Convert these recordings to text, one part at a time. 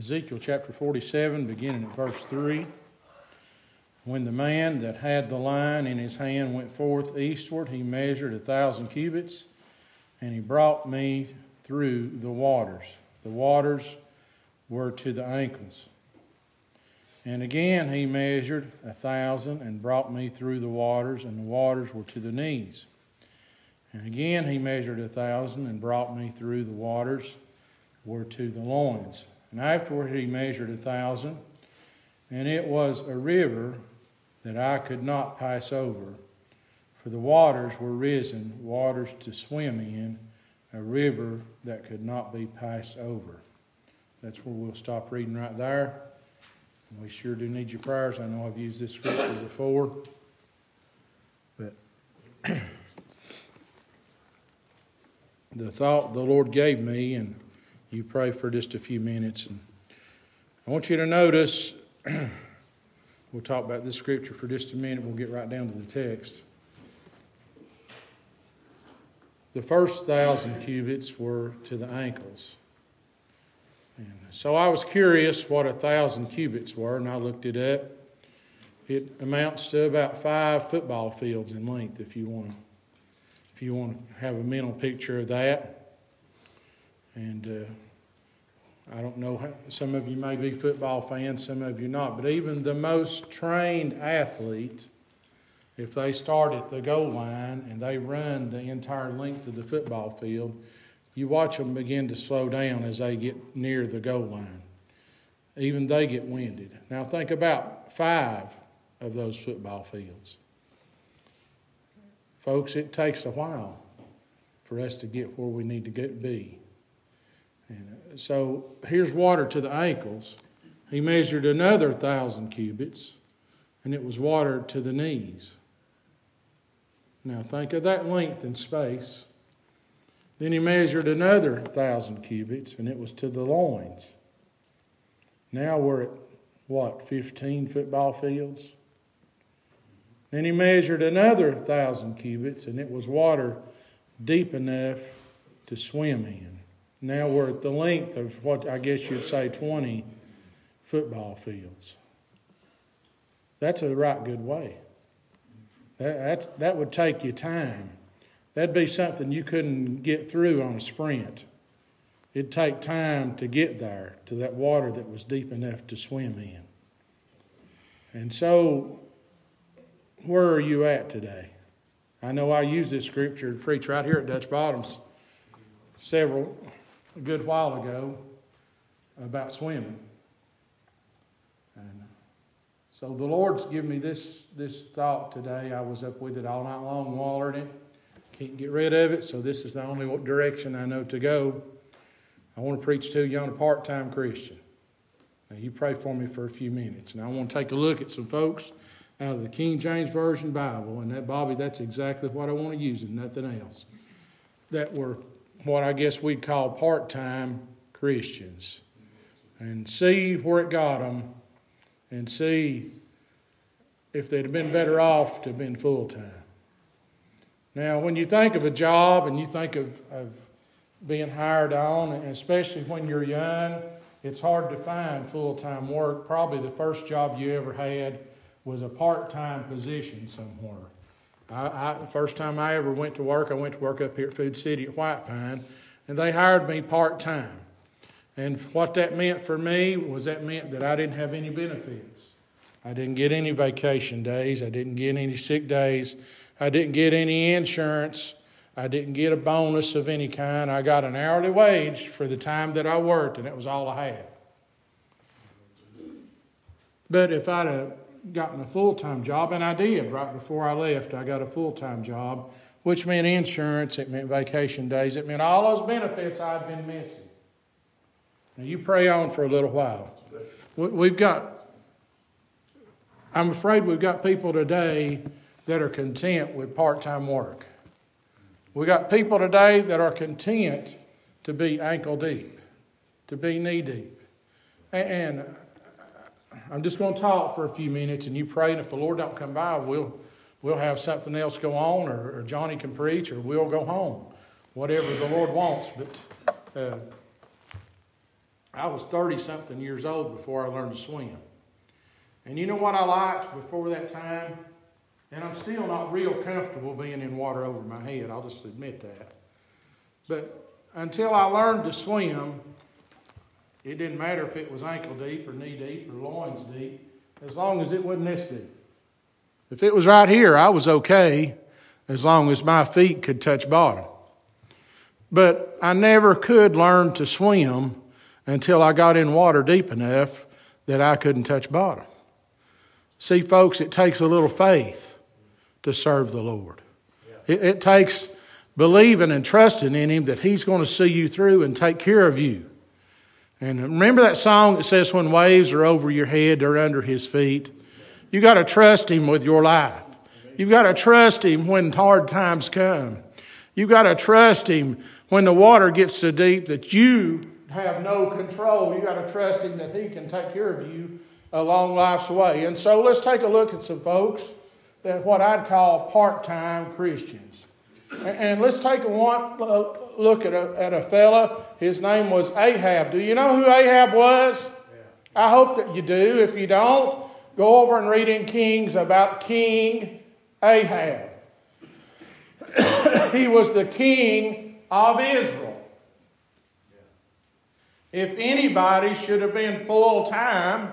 Ezekiel chapter 47, beginning at verse 3. When the man that had the line in his hand went forth eastward, he measured a thousand cubits, and he brought me through the waters. The waters were to the ankles. And again he measured a thousand and brought me through the waters, and the waters were to the knees. And again he measured a thousand and brought me through the waters, were to the loins. And afterward he measured a thousand, and it was a river that I could not pass over, for the waters were risen, waters to swim in, a river that could not be passed over. That's where we'll stop reading right there. We sure do need your prayers. I know I've used this scripture before, but the thought the Lord gave me, and you pray for just a few minutes. And I want you to notice, we'll talk about this scripture for just a minute. We'll get right down to the text. The first thousand cubits were to the ankles. And so I was curious what a thousand cubits were, and I looked it up. It amounts to about five football fields in length, if you want to, if you want to have a mental picture of that. And uh, I don't know, how, some of you may be football fans, some of you not, but even the most trained athlete, if they start at the goal line and they run the entire length of the football field, you watch them begin to slow down as they get near the goal line. Even they get winded. Now, think about five of those football fields. Folks, it takes a while for us to get where we need to get, be. And so here's water to the ankles. He measured another thousand cubits, and it was water to the knees. Now think of that length in space. Then he measured another thousand cubits, and it was to the loins. Now we're at what, 15 football fields? Then he measured another thousand cubits, and it was water deep enough to swim in. Now we're at the length of what I guess you'd say 20 football fields. That's a right good way. That, that would take you time. That'd be something you couldn't get through on a sprint. It'd take time to get there to that water that was deep enough to swim in. And so, where are you at today? I know I use this scripture to preach right here at Dutch Bottoms several, a good while ago, about swimming. And so the Lord's given me this, this thought today. I was up with it all night long, wallering it. Can't get rid of it, so this is the only direction I know to go. I want to preach to you on a part time Christian. Now, you pray for me for a few minutes. And I want to take a look at some folks out of the King James Version Bible. And that, Bobby, that's exactly what I want to use and nothing else. That were what I guess we'd call part time Christians. And see where it got them and see if they'd have been better off to have been full time. Now, when you think of a job and you think of, of being hired on, especially when you're young, it's hard to find full time work. Probably the first job you ever had was a part time position somewhere. I, I, first time I ever went to work, I went to work up here at Food City at White Pine, and they hired me part time. And what that meant for me was that meant that I didn't have any benefits. I didn't get any vacation days. I didn't get any sick days. I didn't get any insurance. I didn't get a bonus of any kind. I got an hourly wage for the time that I worked, and that was all I had. But if I'd have gotten a full time job, and I did right before I left, I got a full time job, which meant insurance, it meant vacation days, it meant all those benefits I'd been missing. Now, you pray on for a little while. We've got, I'm afraid we've got people today that are content with part time work. We got people today that are content to be ankle deep, to be knee deep. And I'm just going to talk for a few minutes and you pray, and if the Lord don't come by, we'll, we'll have something else go on, or, or Johnny can preach, or we'll go home. Whatever the Lord wants. But uh, I was 30 something years old before I learned to swim. And you know what I liked before that time? And I'm still not real comfortable being in water over my head, I'll just admit that. But until I learned to swim, it didn't matter if it was ankle deep or knee deep or loins deep, as long as it wasn't this deep. If it was right here, I was okay as long as my feet could touch bottom. But I never could learn to swim until I got in water deep enough that I couldn't touch bottom. See, folks, it takes a little faith to serve the Lord. It, it takes believing and trusting in Him that He's going to see you through and take care of you. And remember that song that says, When waves are over your head or under His feet? You got to trust Him with your life. You've got to trust Him when hard times come. You've got to trust Him when the water gets so deep that you have no control. You've got to trust Him that He can take care of you along life's way. And so let's take a look at some folks that what I'd call part time Christians. And let's take a one uh, look at a, at a fella. His name was Ahab. Do you know who Ahab was? I hope that you do. If you don't, go over and read in Kings about King Ahab. he was the king of Israel. If anybody should have been full time,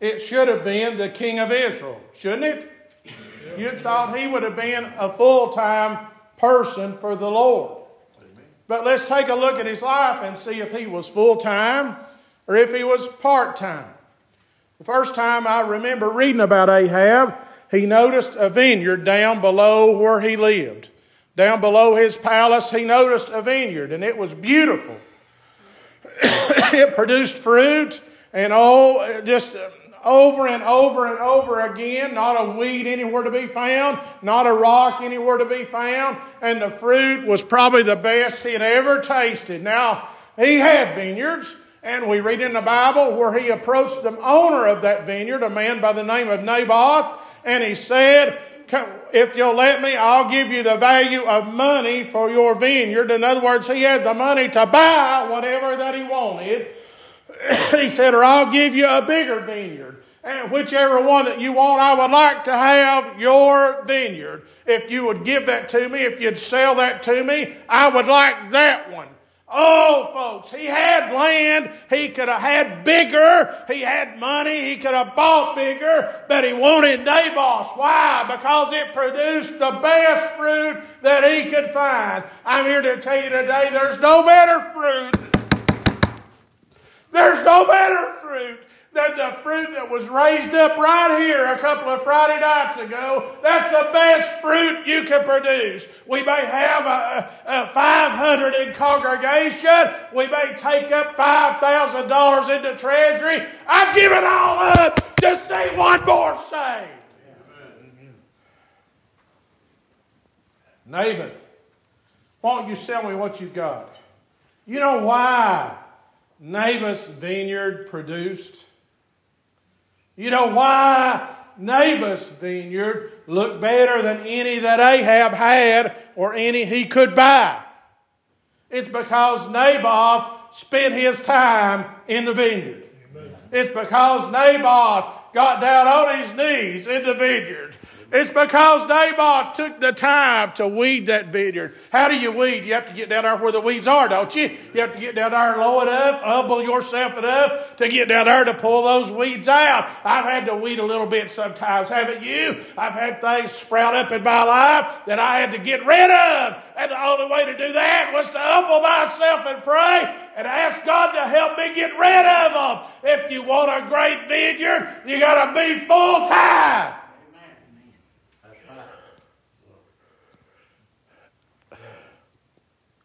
it should have been the king of Israel, shouldn't it? You'd thought he would have been a full time person for the Lord. But let's take a look at his life and see if he was full time or if he was part time. The first time I remember reading about Ahab, he noticed a vineyard down below where he lived. Down below his palace, he noticed a vineyard, and it was beautiful. it produced fruit and oh, just over and over and over again. Not a weed anywhere to be found, not a rock anywhere to be found, and the fruit was probably the best he had ever tasted. Now, he had vineyards, and we read in the Bible where he approached the owner of that vineyard, a man by the name of Naboth, and he said, if you'll let me, I'll give you the value of money for your vineyard. In other words, he had the money to buy whatever that he wanted. he said, or I'll give you a bigger vineyard. And whichever one that you want, I would like to have your vineyard. If you would give that to me, if you'd sell that to me, I would like that one. Oh, folks, he had land. He could have had bigger. He had money. He could have bought bigger, but he wanted Naboth. Why? Because it produced the best fruit that he could find. I'm here to tell you today there's no better fruit there's no better fruit than the fruit that was raised up right here a couple of Friday nights ago. That's the best fruit you can produce. We may have a, a 500 in congregation. We may take up $5,000 into treasury. I'd give it all up to see one more saved. Naboth, why don't you sell me what you got? You know why Naboth's vineyard produced? You know why Naboth's vineyard looked better than any that Ahab had or any he could buy? It's because Naboth spent his time in the vineyard. It's because Naboth got down on his knees in the vineyard. It's because Naboth took the time to weed that vineyard. How do you weed? You have to get down there where the weeds are, don't you? You have to get down there low enough, humble yourself enough to get down there to pull those weeds out. I've had to weed a little bit sometimes, haven't you? I've had things sprout up in my life that I had to get rid of. And the only way to do that was to humble myself and pray and ask God to help me get rid of them. If you want a great vineyard, you got to be full time.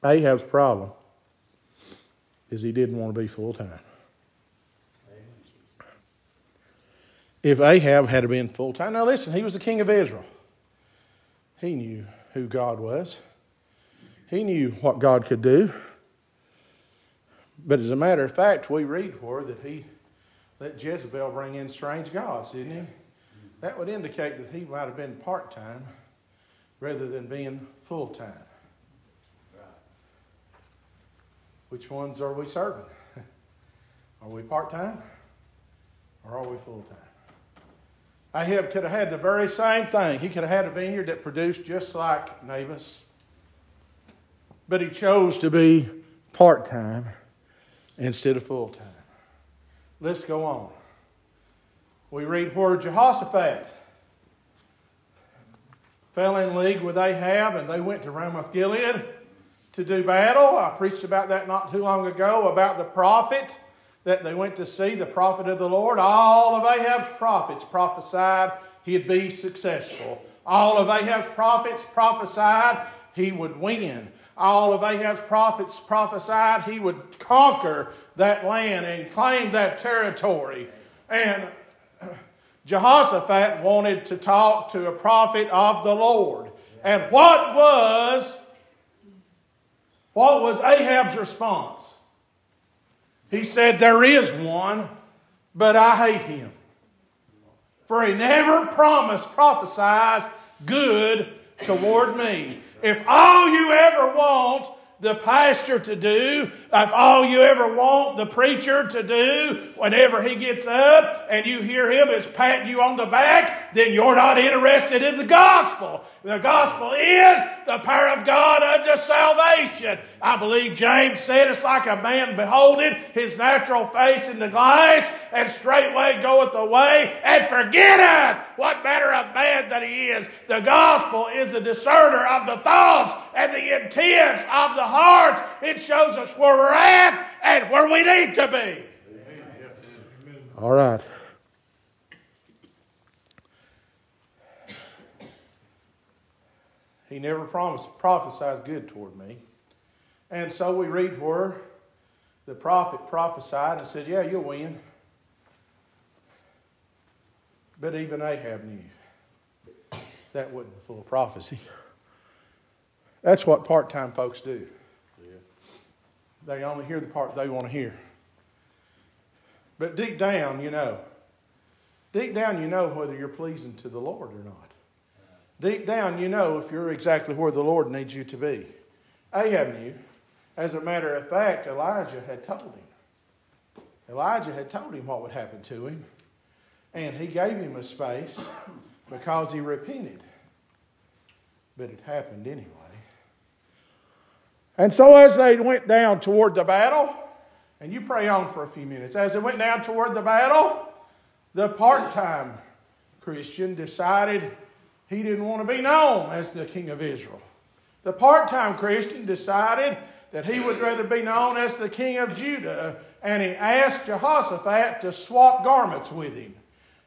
Ahab's problem is he didn't want to be full time. If Ahab had been full time, now listen, he was the king of Israel. He knew who God was, he knew what God could do. But as a matter of fact, we read where that he let Jezebel bring in strange gods, didn't he? That would indicate that he might have been part time rather than being full time. Which ones are we serving? Are we part time or are we full time? Ahab could have had the very same thing. He could have had a vineyard that produced just like Naboth's, but he chose to be part time instead of full time. Let's go on. We read where Jehoshaphat fell in league with Ahab and they went to Ramoth Gilead to do battle. I preached about that not too long ago about the prophet that they went to see, the prophet of the Lord. All of Ahab's prophets prophesied he'd be successful. All of Ahab's prophets prophesied he would win. All of Ahab's prophets prophesied he would conquer that land and claim that territory. And Jehoshaphat wanted to talk to a prophet of the Lord. And what was what was Ahab's response? He said, There is one, but I hate him. For he never promised, prophesies good toward me. If all you ever want the pastor to do, if all you ever want the preacher to do, whenever he gets up and you hear him is patting you on the back, then you're not interested in the gospel. The gospel is the power of God unto salvation. I believe James said it's like a man beholding his natural face in the glass and straightway goeth away and forgetteth what manner of man that he is. The gospel is a discerner of the thoughts and the intents of the hearts. It shows us where we're at and where we need to be. All right. He never promised, prophesied good toward me. And so we read where the prophet prophesied and said, Yeah, you'll win. But even Ahab knew that wasn't a full of prophecy. That's what part time folks do. They only hear the part they want to hear. But deep down, you know. Deep down, you know whether you're pleasing to the Lord or not. Deep down, you know if you're exactly where the Lord needs you to be. Ahab knew. As a matter of fact, Elijah had told him. Elijah had told him what would happen to him. And he gave him a space because he repented. But it happened anyway. And so as they went down toward the battle, and you pray on for a few minutes, as they went down toward the battle, the part time Christian decided he didn't want to be known as the king of Israel. The part time Christian decided that he would rather be known as the king of Judah, and he asked Jehoshaphat to swap garments with him.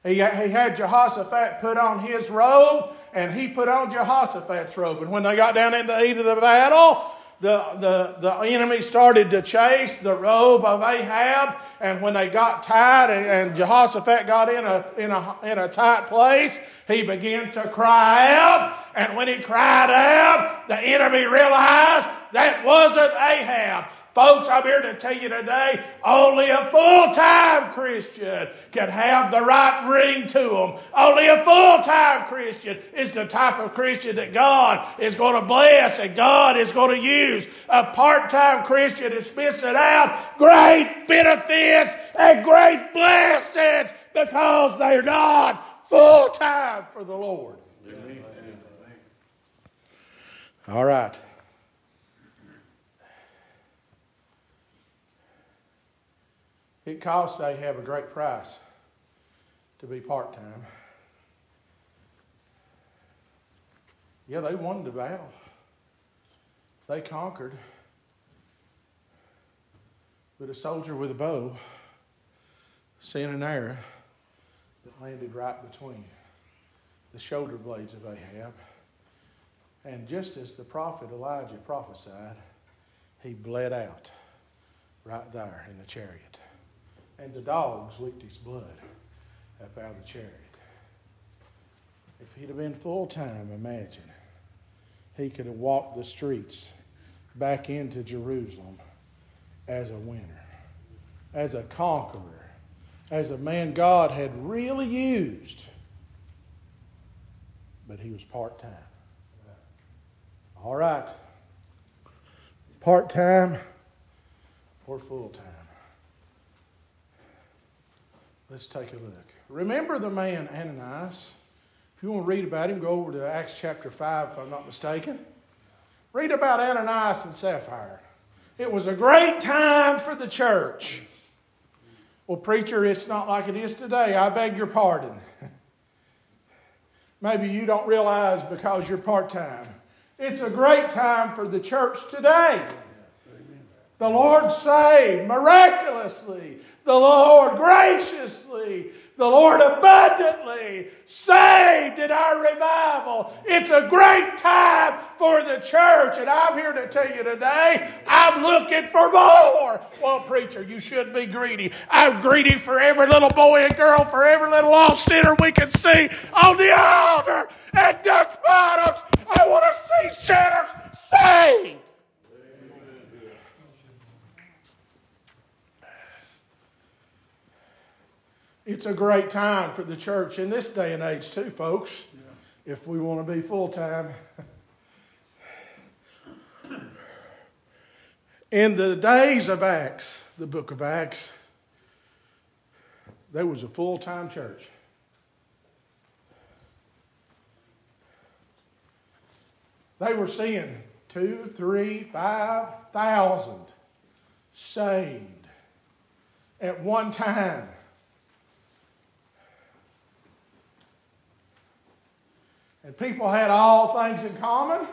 He, he had Jehoshaphat put on his robe, and he put on Jehoshaphat's robe. And when they got down in the heat of the battle, the, the, the enemy started to chase the robe of Ahab, and when they got tight and, and Jehoshaphat got in a, in, a, in a tight place, he began to cry out. And when he cried out, the enemy realized that wasn't Ahab. Folks, I'm here to tell you today only a full time Christian can have the right ring to them. Only a full time Christian is the type of Christian that God is going to bless and God is going to use. A part time Christian is missing out great benefits and great blessings because they're not full time for the Lord. All right. It cost Ahab a great price to be part time. Yeah, they won the battle. They conquered. But a soldier with a bow sent an arrow that landed right between the shoulder blades of Ahab. And just as the prophet Elijah prophesied, he bled out right there in the chariot and the dogs licked his blood up out of the chariot. If he'd have been full time, imagine, he could have walked the streets back into Jerusalem as a winner, as a conqueror, as a man God had really used. But he was part time. All right. Part time or full time. Let's take a look. Remember the man Ananias. If you want to read about him, go over to Acts chapter 5, if I'm not mistaken. Read about Ananias and Sapphira. It was a great time for the church. Well, preacher, it's not like it is today. I beg your pardon. Maybe you don't realize because you're part time. It's a great time for the church today. The Lord saved miraculously. The Lord graciously the Lord abundantly saved in our revival. It's a great time for the church, and I'm here to tell you today, I'm looking for more. Well, preacher, you should be greedy. I'm greedy for every little boy and girl, for every little lost sinner we can see on the altar at Dutch Bottoms. I want to see sinners saved. It's a great time for the church in this day and age, too, folks, yeah. if we want to be full time. in the days of Acts, the book of Acts, there was a full time church. They were seeing two, three, five thousand saved at one time. And people had all things in common,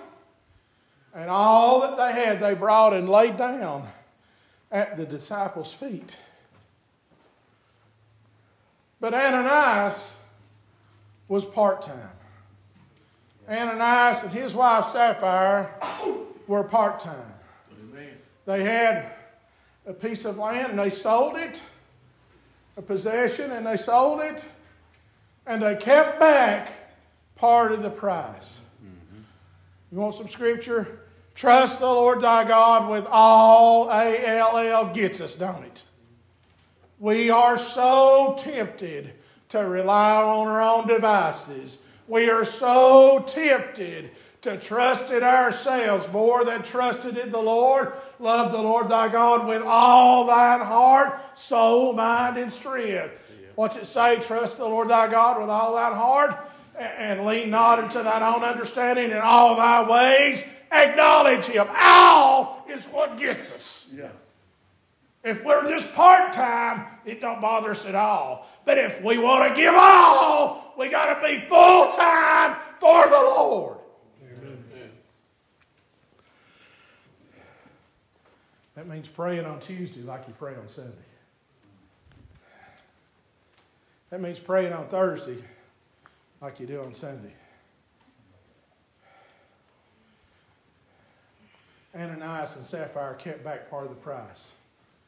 and all that they had they brought and laid down at the disciples' feet. But Ananias was part time. Ananias and his wife Sapphira were part time. They had a piece of land and they sold it, a possession, and they sold it, and they kept back part of the price. Mm-hmm. You want some scripture? Trust the Lord thy God with all A L L gets us, don't it? We are so tempted to rely on our own devices. We are so tempted to trust in ourselves more than trusted in the Lord. Love the Lord thy God with all thine heart, soul, mind, and strength. What's it say? Trust the Lord thy God with all thine heart and lean not into thine own understanding in all thy ways. Acknowledge him. All is what gets us. Yeah. If we're just part time, it don't bother us at all. But if we want to give all, we got to be full time for the Lord. Amen. That means praying on Tuesday like you pray on Sunday. That means praying on Thursday like you do on Sunday. Ananias and Sapphira kept back part of the price.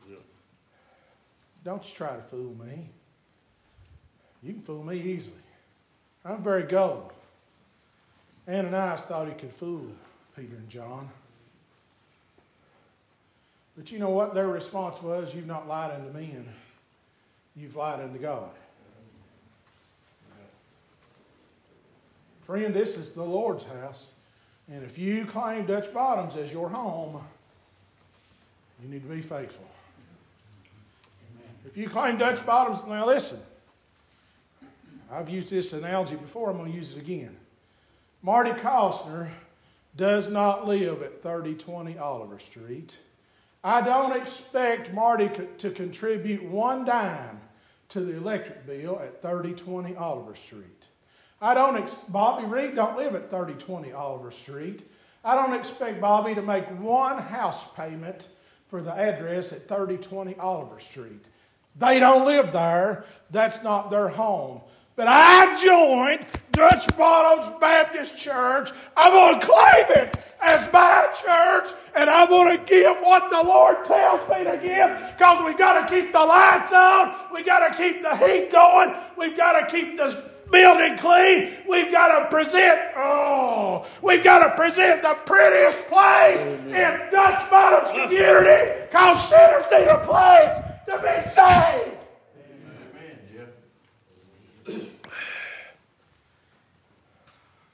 Yeah. Don't you try to fool me. You can fool me easily. I'm very gullible. Ananias thought he could fool Peter and John. But you know what their response was? You've not lied unto men, you've lied unto God. Friend, this is the Lord's house. And if you claim Dutch Bottoms as your home, you need to be faithful. If you claim Dutch Bottoms, now listen. I've used this analogy before, I'm going to use it again. Marty Costner does not live at 3020 Oliver Street. I don't expect Marty to contribute one dime to the electric bill at 3020 Oliver Street. I don't, ex- Bobby Reed don't live at 3020 Oliver Street. I don't expect Bobby to make one house payment for the address at 3020 Oliver Street. They don't live there. That's not their home. But I joined Dutch Bottoms Baptist Church. I'm going to claim it as my church, and I'm going to give what the Lord tells me to give because we've got to keep the lights on. We've got to keep the heat going. We've got to keep the building clean, we've got to present, oh, we've got to present the prettiest place Amen. in Dutch Bottoms community because sinners need a place to be saved. Amen.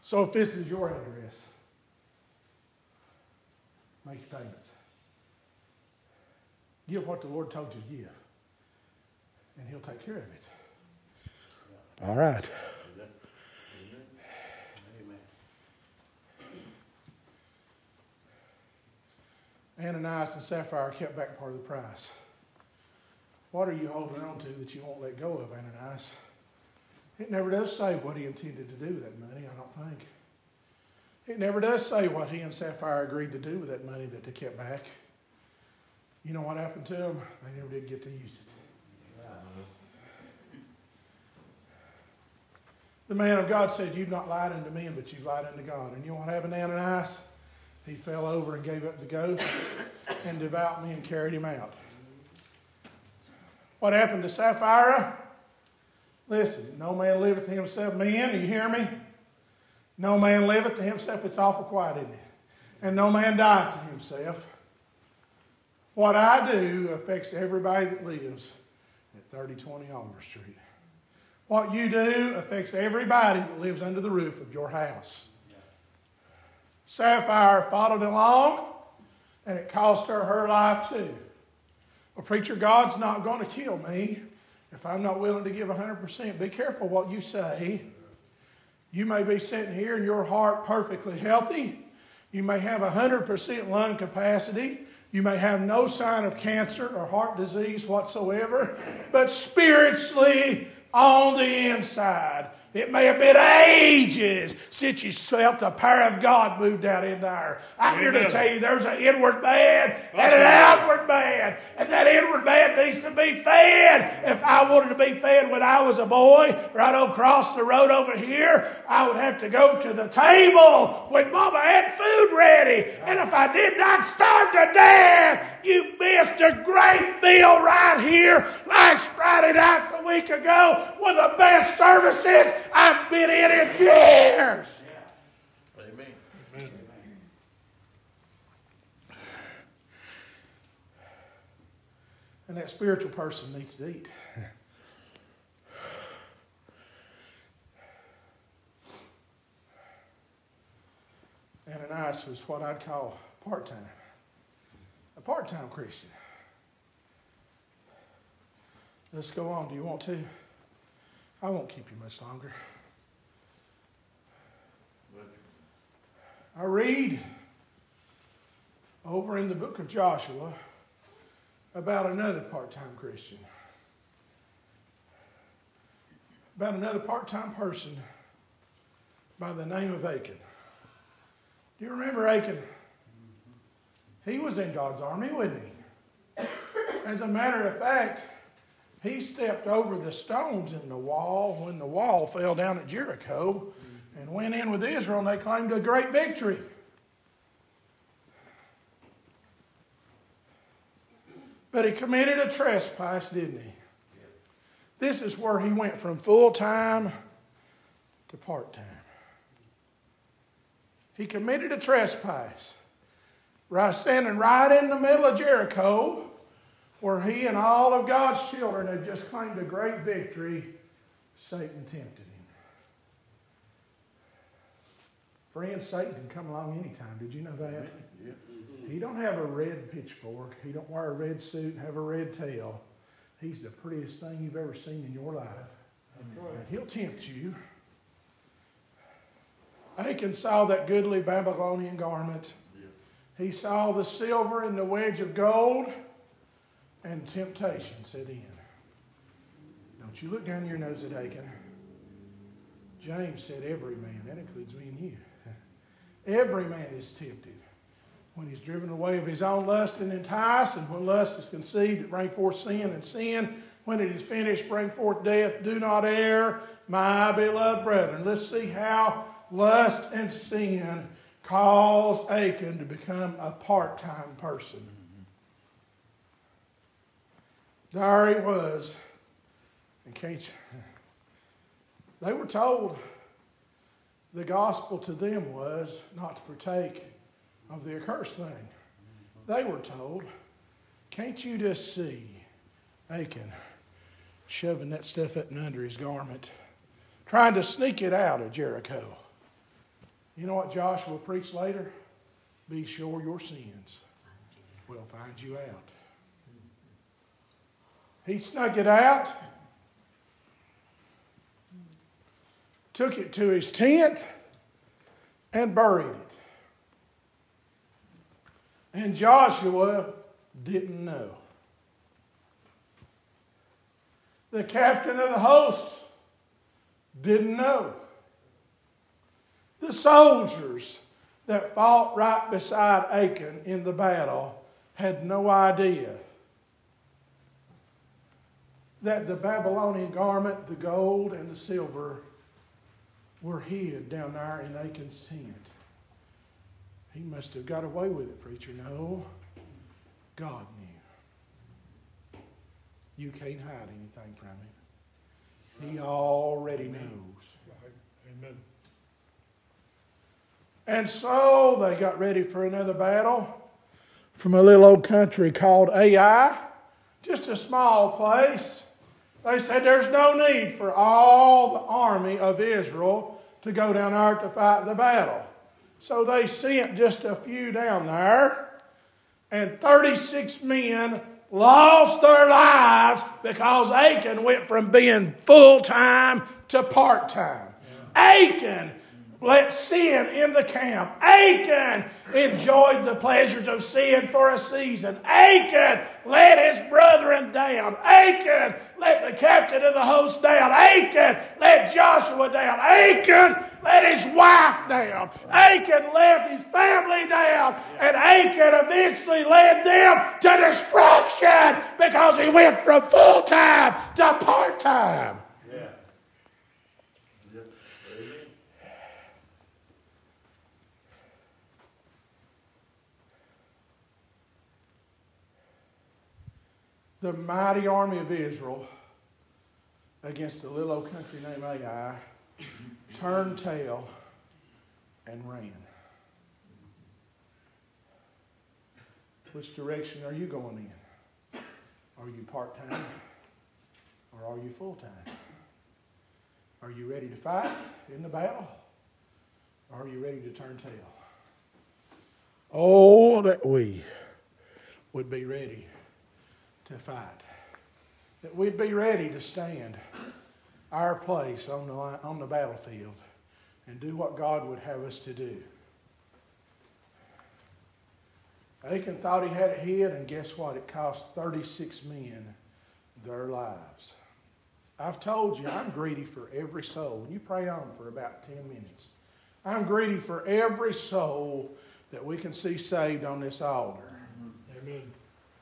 So if this is your address, make your payments. Give what the Lord told you to give, and He'll take care of it. All right. Ananias and Sapphira kept back part of the price. What are you holding on to that you won't let go of, Ananias? It never does say what he intended to do with that money, I don't think. It never does say what he and Sapphira agreed to do with that money that they kept back. You know what happened to them? They never did get to use it. The man of God said, You've not lied unto men, but you've lied unto God. And you know what happened to Ananias? He fell over and gave up the ghost, and devout men carried him out. What happened to Sapphira? Listen, no man liveth to himself. Men, you hear me? No man liveth to himself. It's awful quiet, isn't it? And no man dieth to himself. What I do affects everybody that lives at 3020 Oliver Street. What you do affects everybody that lives under the roof of your house. Sapphira followed along, and it cost her her life too. Well, preacher, God's not going to kill me if I'm not willing to give 100%. Be careful what you say. You may be sitting here and your heart perfectly healthy. You may have 100% lung capacity. You may have no sign of cancer or heart disease whatsoever. But spiritually, on the inside, it may have been ages since you felt the power of God moved out in there. I'm here to tell you there's an inward man and an outward man. And that inward man needs to be fed. If I wanted to be fed when I was a boy, right across the road over here, I would have to go to the table when Mama had food ready. And if I did not starve to death, you missed a great meal right here last Friday night week ago. One of the best services I've been in in years. Amen. And that spiritual person needs to eat. Ananias was what I'd call part time, a part time Christian. Let's go on. Do you want to? I won't keep you much longer. I read over in the book of Joshua about another part time Christian, about another part time person by the name of Achan. Do you remember Achan? He was in God's army, wasn't he? As a matter of fact, he stepped over the stones in the wall when the wall fell down at Jericho and went in with Israel, and they claimed a great victory. But he committed a trespass, didn't he? This is where he went from full time to part time. He committed a trespass. Right standing right in the middle of Jericho, where he and all of God's children had just claimed a great victory, Satan tempted him. Friends, Satan can come along anytime. Did you know that? Yeah. He don't have a red pitchfork. He don't wear a red suit and have a red tail. He's the prettiest thing you've ever seen in your life. Right. And he'll tempt you. Achan saw that goodly Babylonian garment. Yeah. He saw the silver and the wedge of gold and temptation set in. Don't you look down your nose at Achan. James said, Every man, that includes me and you. Every man is tempted when he's driven away of his own lust and enticed, and when lust is conceived, it brings forth sin, and sin, when it is finished, bring forth death. Do not err, my beloved brethren. Let's see how lust and sin caused Achan to become a part time person. There he was. In case they were told the gospel to them was not to partake of the accursed thing. They were told, can't you just see Achan shoving that stuff up and under his garment, trying to sneak it out of Jericho? You know what Joshua preached later? Be sure your sins will find you out. He snuck it out. took it to his tent, and buried it. And Joshua didn't know. The captain of the host didn't know. The soldiers that fought right beside Achan in the battle had no idea that the Babylonian garment, the gold, and the silver were hid down there in Achan's tent. He must have got away with it, preacher. No, God knew. You can't hide anything from him. He already knows. Amen. And so they got ready for another battle from a little old country called Ai, just a small place. They said there's no need for all the army of Israel to go down there to fight the battle. So they sent just a few down there, and 36 men lost their lives because Achan went from being full time to part time. Achan let sin in the camp. Achan enjoyed the pleasures of sin for a season. Achan let his brethren down. Achan let the captain of the host down. Achan let Joshua down. Achan let his wife down. Achan left his family down. And Achan eventually led them to destruction because he went from full time to part time. The mighty army of Israel against a little old country named Ai turned tail and ran. Which direction are you going in? Are you part time or are you full time? Are you ready to fight in the battle or are you ready to turn tail? Oh, that we would be ready to fight. That we'd be ready to stand our place on the, on the battlefield and do what God would have us to do. Achan thought he had it hid, and guess what? It cost 36 men their lives. I've told you, I'm greedy for every soul. You pray on for about 10 minutes. I'm greedy for every soul that we can see saved on this altar. Amen.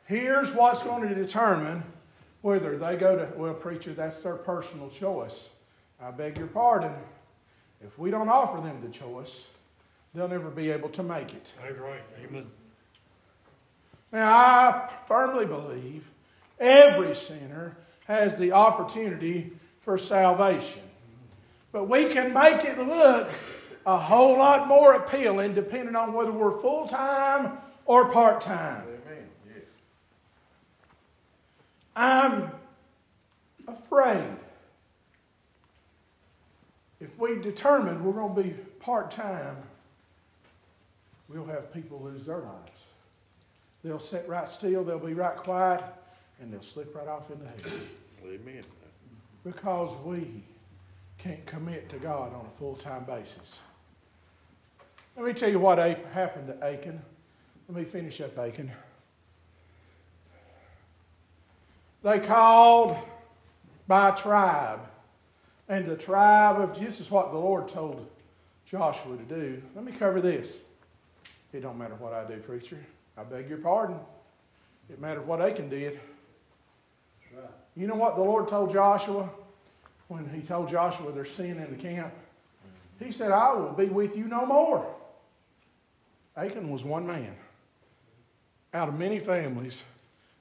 Here's what's going to determine whether they go to, well, preacher, that's their personal choice. I beg your pardon. If we don't offer them the choice, they'll never be able to make it. That's right. Amen. Now, I firmly believe every sinner has the opportunity for salvation. But we can make it look a whole lot more appealing depending on whether we're full time or part time. I'm afraid. If we determine we're going to be part time, we'll have people lose their lives. They'll sit right still, they'll be right quiet, and they'll slip right off into hell. Amen. Because we can't commit to God on a full time basis. Let me tell you what happened to Achan. Let me finish up Achan. They called by tribe. And the tribe of this is what the Lord told Joshua to do. Let me cover this. It don't matter what I do, preacher. I beg your pardon. It matters what Achan did. Right. You know what the Lord told Joshua when he told Joshua there's sin in the camp? He said, I will be with you no more. Achan was one man out of many families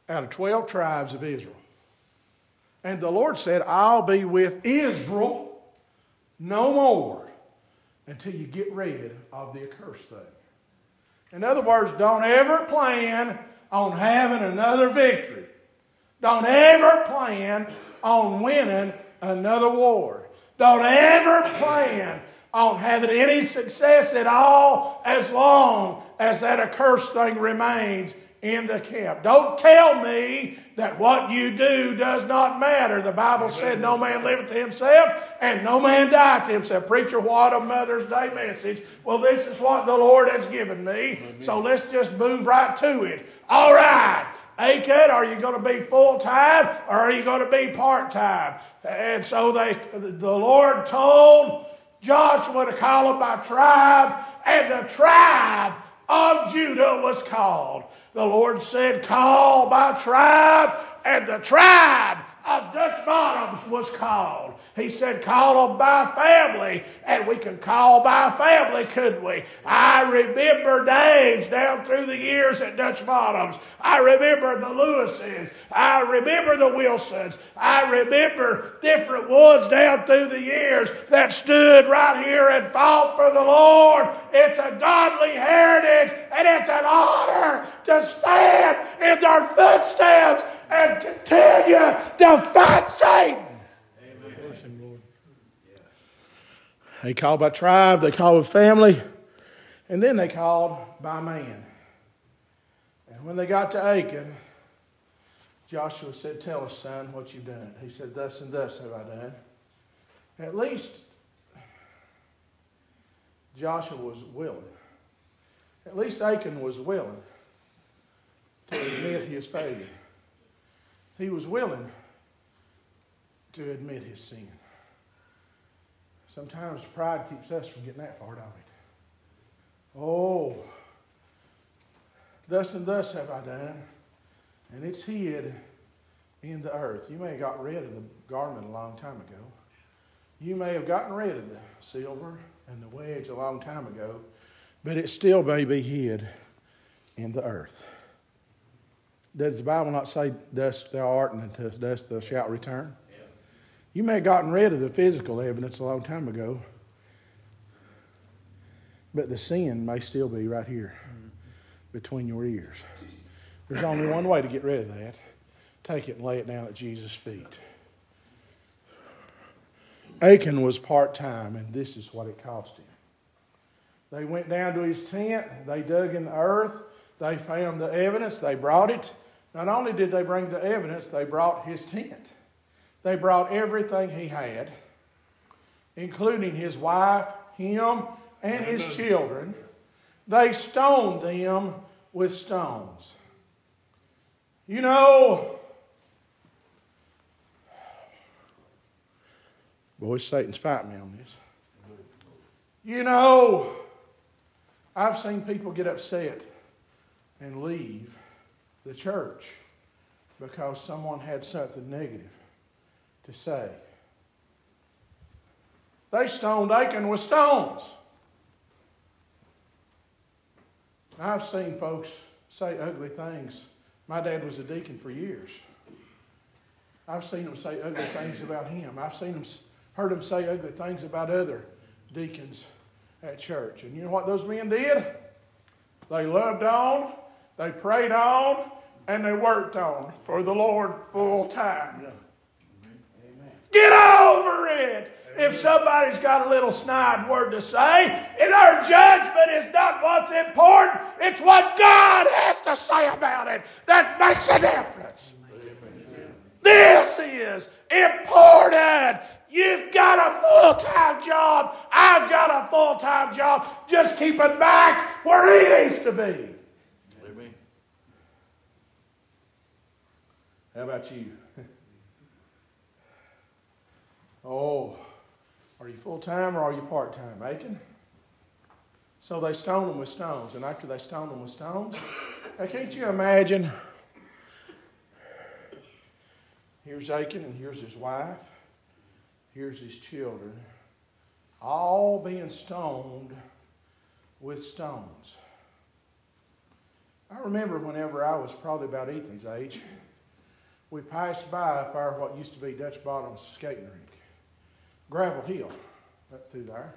out of 12 tribes of Israel. And the Lord said, I'll be with Israel no more until you get rid of the accursed thing. In other words, don't ever plan on having another victory. Don't ever plan on winning another war. Don't ever plan on having any success at all as long as that accursed thing remains in the camp. Don't tell me that what you do does not matter. The Bible said, No man liveth to himself, and no man dieth to himself. Preacher, what a Mother's Day message. Well, this is what the Lord has given me. So let's just move right to it. All right. Achan, are you going to be full time or are you going to be part time? And so they, the Lord told Joshua to call them by tribe, and the tribe of Judah was called. The Lord said, Call by tribe, and the tribe of Dutch Bottoms was called. He said, call them by family, and we can call by family, couldn't we? I remember names down through the years at Dutch Bottoms. I remember the Lewises. I remember the Wilsons. I remember different ones down through the years that stood right here and fought for the Lord. It's a godly heritage, and it's an honor to stand in their footsteps and continue to fight Satan. They called by tribe, they called by family, and then they called by man. And when they got to Achan, Joshua said, Tell us, son, what you've done. He said, Thus and thus have I done. At least Joshua was willing. At least Achan was willing to admit his failure. He was willing to admit his sin. Sometimes pride keeps us from getting that far, don't it? Oh, thus and thus have I done, and it's hid in the earth. You may have got rid of the garment a long time ago. You may have gotten rid of the silver and the wedge a long time ago, but it still may be hid in the earth. Does the Bible not say, Thus thou art, and to dust thou shalt return? You may have gotten rid of the physical evidence a long time ago, but the sin may still be right here between your ears. There's only one way to get rid of that take it and lay it down at Jesus' feet. Achan was part time, and this is what it cost him. They went down to his tent, they dug in the earth, they found the evidence, they brought it. Not only did they bring the evidence, they brought his tent. They brought everything he had, including his wife, him, and his children. They stoned them with stones. You know, boy, Satan's fighting me on this. You know, I've seen people get upset and leave the church because someone had something negative to say. They stoned Achan with stones. I've seen folks say ugly things. My dad was a deacon for years. I've seen them say ugly things about him. I've seen them, heard them say ugly things about other deacons at church. And you know what those men did? They loved on, they prayed on, and they worked on for the Lord full time. It. If somebody's got a little snide word to say, and our judgment is not what's important, it's what God has to say about it that makes a difference. This is important. You've got a full time job. I've got a full time job. Just keep it back where he needs to be. Amen. How about you? Oh, are you full time or are you part time? Achan? So they stoned them with stones. And after they stoned them with stones, now can't you imagine? Here's Achan and here's his wife. Here's his children. All being stoned with stones. I remember whenever I was probably about Ethan's age, we passed by up our what used to be Dutch Bottoms skating rink gravel hill up through there.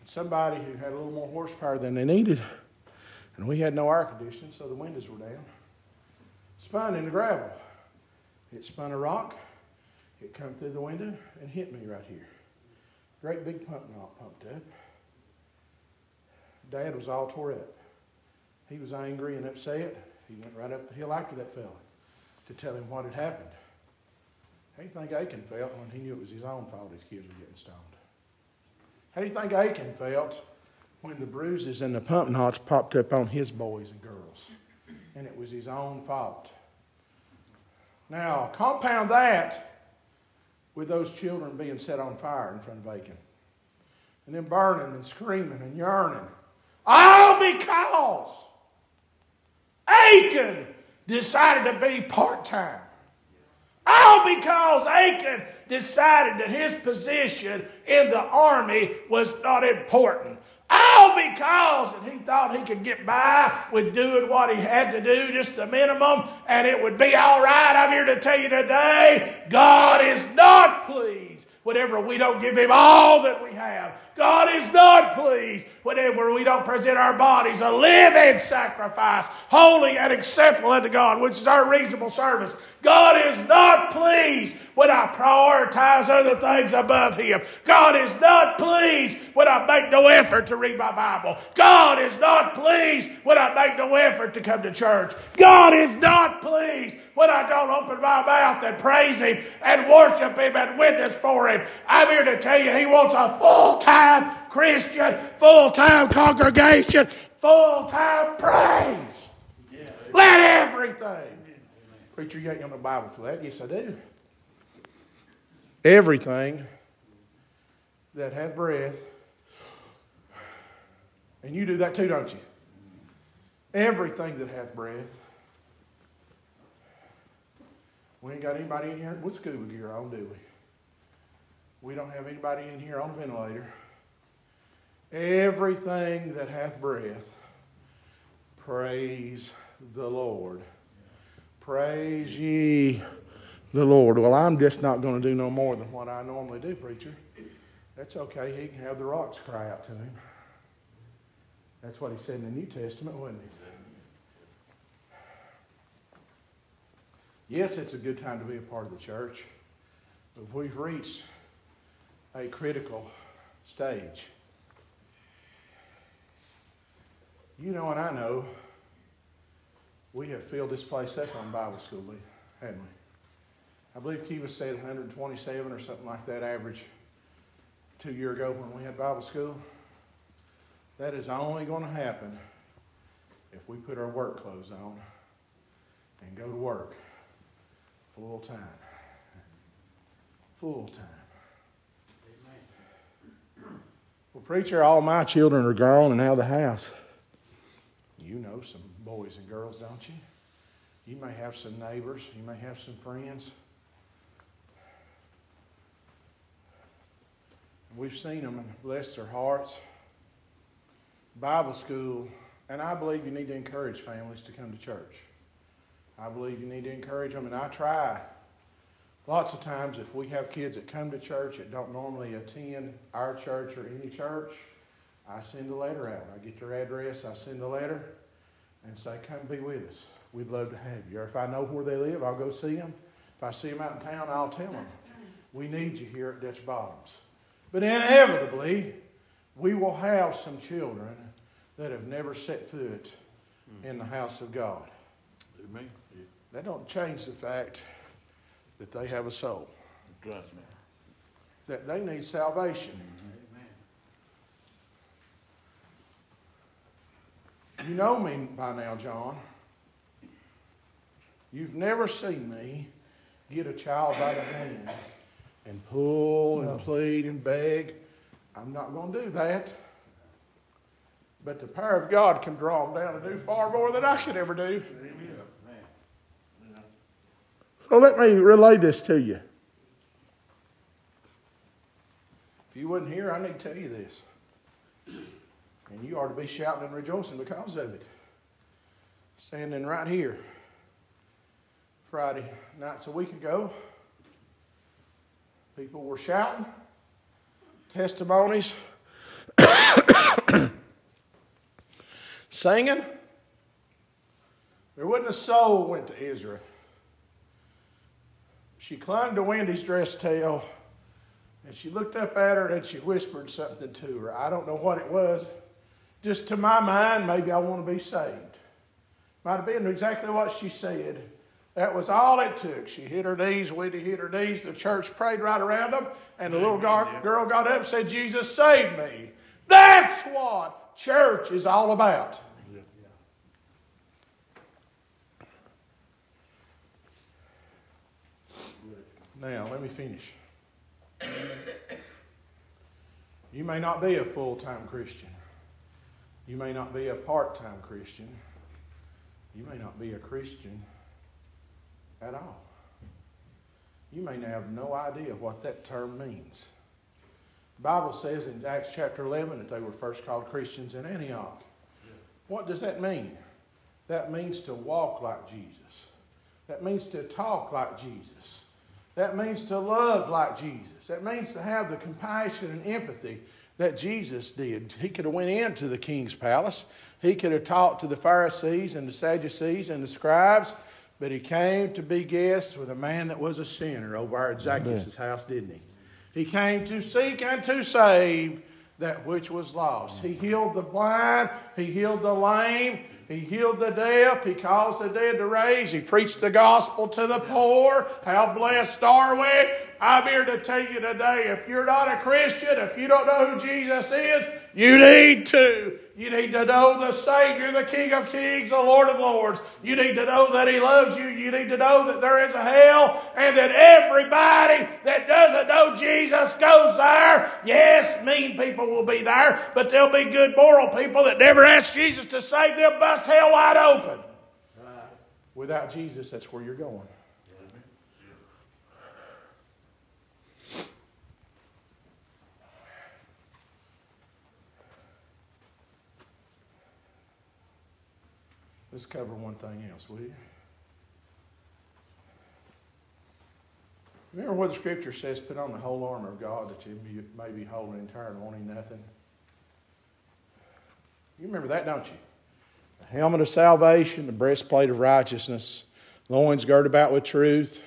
And somebody who had a little more horsepower than they needed, and we had no air conditioning, so the windows were down, spun in the gravel. It spun a rock, it come through the window and hit me right here. Great big pump knock pumped up. Dad was all tore up. He was angry and upset. He went right up the hill after that fella to tell him what had happened. How do you think Achan felt when he knew it was his own fault his kids were getting stoned? How do you think Achan felt when the bruises and the pump knots popped up on his boys and girls? And it was his own fault. Now, compound that with those children being set on fire in front of Achan. And then burning and screaming and yearning. All because Achan decided to be part time. All because Achan decided that his position in the army was not important. All because and he thought he could get by with doing what he had to do, just the minimum, and it would be all right. I'm here to tell you today God is not pleased whenever we don't give him all that we have. God is not pleased whenever we don't present our bodies a living sacrifice, holy and acceptable unto God, which is our reasonable service. God is not pleased when I prioritize other things above Him. God is not pleased when I make no effort to read my Bible. God is not pleased when I make no effort to come to church. God is not pleased when I don't open my mouth and praise Him and worship Him and witness for Him. I'm here to tell you He wants a full time Christian, full time congregation, full time praise. Yeah. Let everything. Preacher, you ain't got no Bible for that. Yes, I do. Everything that hath breath, and you do that too, don't you? Everything that hath breath. We ain't got anybody in here with scuba gear on, do we? We don't have anybody in here on a ventilator. Everything that hath breath, praise the Lord. Praise ye the Lord. Well, I'm just not going to do no more than what I normally do, preacher. That's okay. He can have the rocks cry out to him. That's what he said in the New Testament, wasn't it? Yes, it's a good time to be a part of the church, but we've reached a critical stage. You know, and I know we have filled this place up on Bible school, haven't we? I believe Kiva said 127 or something like that average two year ago when we had Bible school. That is only going to happen if we put our work clothes on and go to work full time. Full time. Well, preacher, all my children are gone and out of the house. You know some boys and girls, don't you? You may have some neighbors, you may have some friends. We've seen them and blessed their hearts. Bible school, and I believe you need to encourage families to come to church. I believe you need to encourage them, and I try. Lots of times, if we have kids that come to church that don't normally attend our church or any church, I send a letter out. I get their address, I send a letter, and say, Come be with us. We'd love to have you. Or if I know where they live, I'll go see them. If I see them out in town, I'll tell them, We need you here at Dutch Bottoms. But inevitably, we will have some children that have never set foot hmm. in the house of God. Amen. That don't change the fact that they have a soul. Trust me. That they need salvation. Amen. You know me by now, John. You've never seen me get a child by the hand and pull and plead and beg. I'm not going to do that. But the power of God can draw them down to do far more than I could ever do. So let me relay this to you. If you wasn't here, I need to tell you this. And you are to be shouting and rejoicing because of it. Standing right here Friday nights a week ago, people were shouting testimonies, singing. There wasn't a soul went to Israel. She clung to Wendy's dress tail and she looked up at her and she whispered something to her. I don't know what it was. Just to my mind, maybe I want to be saved. Might have been exactly what she said. That was all it took. She hit her knees, Wendy hit her knees. The church prayed right around them, and the little girl got up and said, Jesus saved me. That's what church is all about. Now, let me finish. You may not be a full time Christian. You may not be a part time Christian. You may not be a Christian at all. You may have no idea what that term means. The Bible says in Acts chapter 11 that they were first called Christians in Antioch. What does that mean? That means to walk like Jesus. That means to talk like Jesus. That means to love like Jesus. That means to have the compassion and empathy that Jesus did. He could have went into the king's palace. He could have talked to the Pharisees and the Sadducees and the scribes, but he came to be guest with a man that was a sinner over at Zacchaeus' house, didn't he? He came to seek and to save that which was lost. He healed the blind, he healed the lame, he healed the deaf. He caused the dead to raise. He preached the gospel to the poor. How blessed are we? I'm here to tell you today if you're not a Christian, if you don't know who Jesus is, you need to. You need to know the Savior, the King of Kings, the Lord of Lords. You need to know that He loves you. You need to know that there is a hell and that everybody that doesn't know Jesus goes there. Yes, mean people will be there, but there'll be good moral people that never ask Jesus to save them, bust hell wide open. Without Jesus, that's where you're going. Let's cover one thing else, will you? Remember what the scripture says put on the whole armor of God that you may be entire and wanting nothing? You remember that, don't you? The helmet of salvation, the breastplate of righteousness, loins girded about with truth,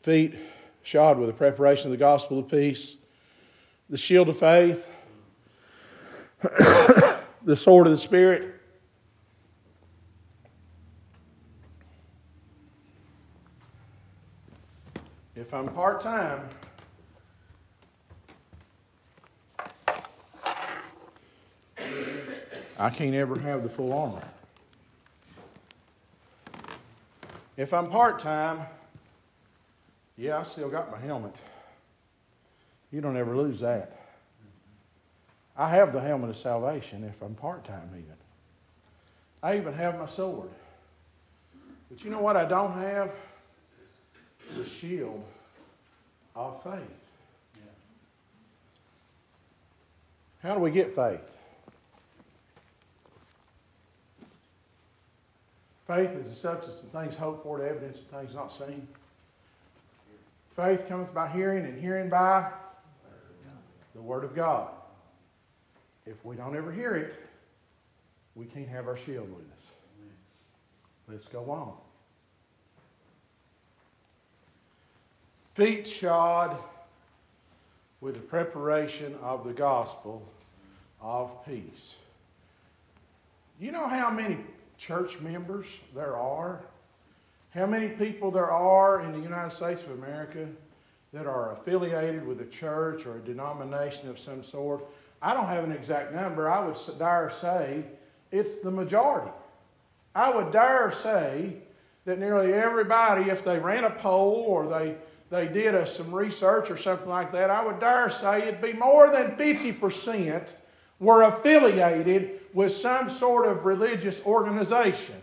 feet shod with the preparation of the gospel of peace, the shield of faith, the sword of the Spirit If I'm part time, I can't ever have the full armor. If I'm part time, yeah, I still got my helmet. You don't ever lose that. I have the helmet of salvation if I'm part time, even. I even have my sword. But you know what I don't have? The shield of faith. How do we get faith? Faith is the substance of things hoped for, the evidence of things not seen. Faith cometh by hearing, and hearing by the Word of God. If we don't ever hear it, we can't have our shield with us. Let's go on. Feet shod with the preparation of the gospel of peace. You know how many church members there are? How many people there are in the United States of America that are affiliated with a church or a denomination of some sort? I don't have an exact number. I would dare say it's the majority. I would dare say that nearly everybody, if they ran a poll or they they did a, some research or something like that, I would dare say it'd be more than 50% were affiliated with some sort of religious organization.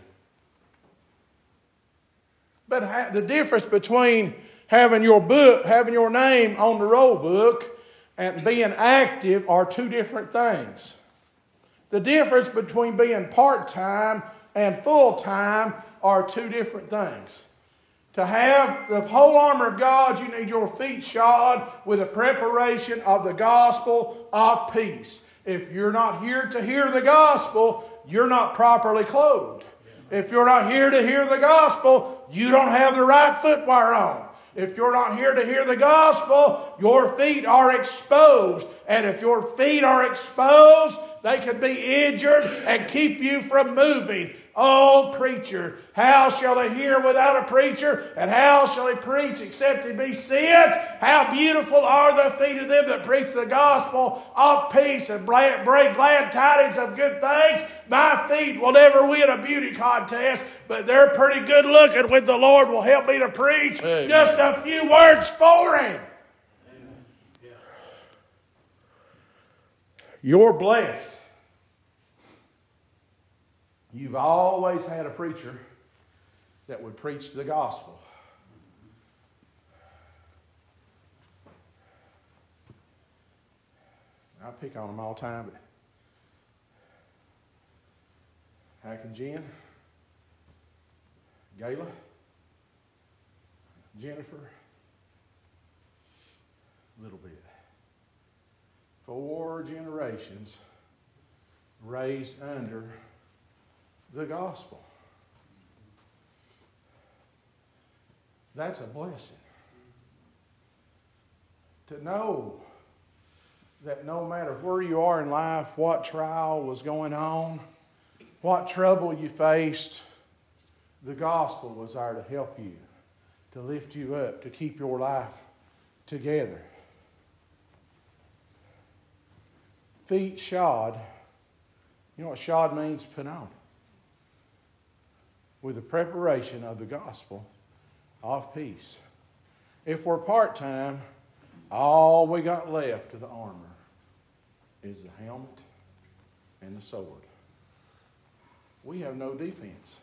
But the difference between having your book, having your name on the roll book, and being active are two different things. The difference between being part time and full time are two different things. To have the whole armor of God, you need your feet shod with the preparation of the gospel of peace. If you're not here to hear the gospel, you're not properly clothed. If you're not here to hear the gospel, you don't have the right footwear on. If you're not here to hear the gospel, your feet are exposed. And if your feet are exposed, they could be injured and keep you from moving. Oh, preacher, how shall they hear without a preacher? And how shall they preach except he be sent? How beautiful are the feet of them that preach the gospel of peace and bring glad tidings of good things. My feet will never win a beauty contest, but they're pretty good looking when the Lord will help me to preach Amen. just a few words for him. You're blessed You've always had a preacher that would preach the gospel. I pick on them all the time, but Hack and Jen, Gayla, Jennifer, a little bit. Four generations raised under the gospel. That's a blessing. To know that no matter where you are in life, what trial was going on, what trouble you faced, the gospel was there to help you, to lift you up, to keep your life together. Feet shod. You know what shod means? Put on with the preparation of the gospel of peace. If we're part time, all we got left of the armor is the helmet and the sword. We have no defense.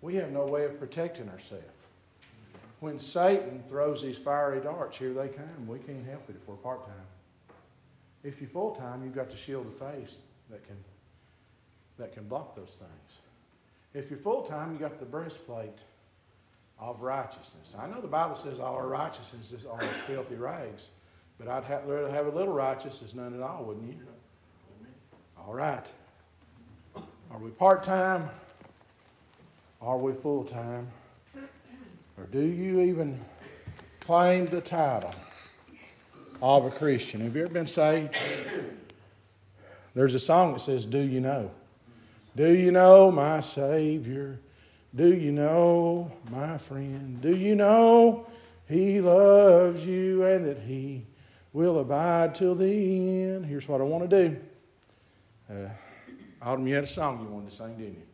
We have no way of protecting ourselves. When Satan throws these fiery darts, here they come. We can't help it if we're part time. If you're full time, you've got the shield of face that can, that can block those things. If you're full time, you got the breastplate of righteousness. I know the Bible says all our righteousness is all filthy rags, but I'd rather have a little righteousness none at all, wouldn't you? All right. Are we part time? Are we full time? Or do you even claim the title of a Christian? Have you ever been saved? There's a song that says, Do you know? Do you know my Savior? Do you know my friend? Do you know He loves you and that He will abide till the end? Here's what I want to do. Uh, Autumn, you had a song you wanted to sing, didn't you?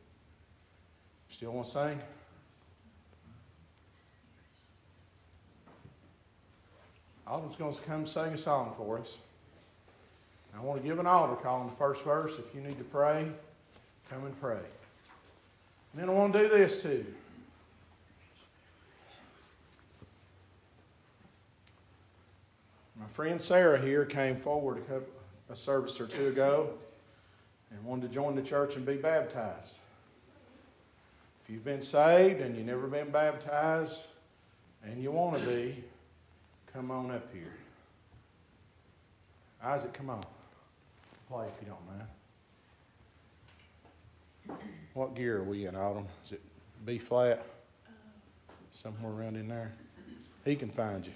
Still want to sing? Autumn's going to come sing a song for us. I want to give an altar call in the first verse. If you need to pray, Come and pray. And then I want to do this too. My friend Sarah here came forward a, couple, a service or two ago and wanted to join the church and be baptized. If you've been saved and you've never been baptized and you want to be, come on up here. Isaac, come on. Play if you don't mind. What gear are we in, Autumn? Is it B flat? Somewhere around in there? He can find you.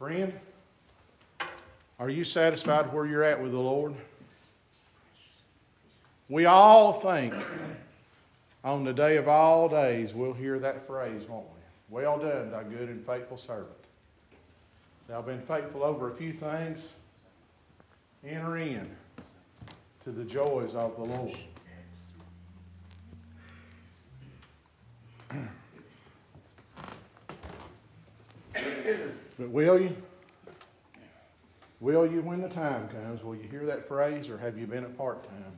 Friend, are you satisfied where you're at with the Lord? We all think on the day of all days we'll hear that phrase, won't we? Well done, thy good and faithful servant. Thou been faithful over a few things. Enter in to the joys of the Lord. but will you? Will you, when the time comes, will you hear that phrase or have you been a part time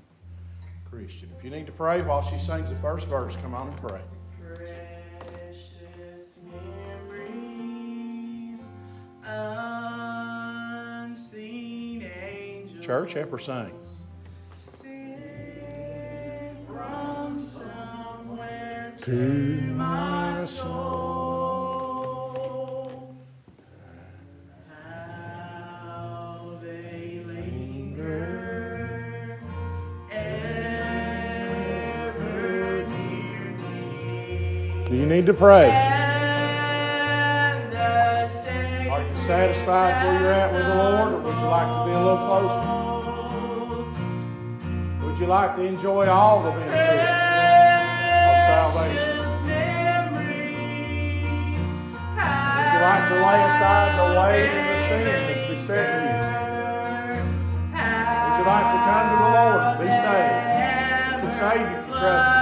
Christian? If you need to pray while she sings the first verse, come on and pray. Church, help her sing. To my soul, how they linger, ever near me. You need to pray. Satisfied where you're at with the Lord, or would you like to be a little closer? Would you like to enjoy all the benefits of salvation? Would you like to lay aside the weight and the sin that's besetting you? Would you like to come to the Lord and be saved? You can save if you trust Him.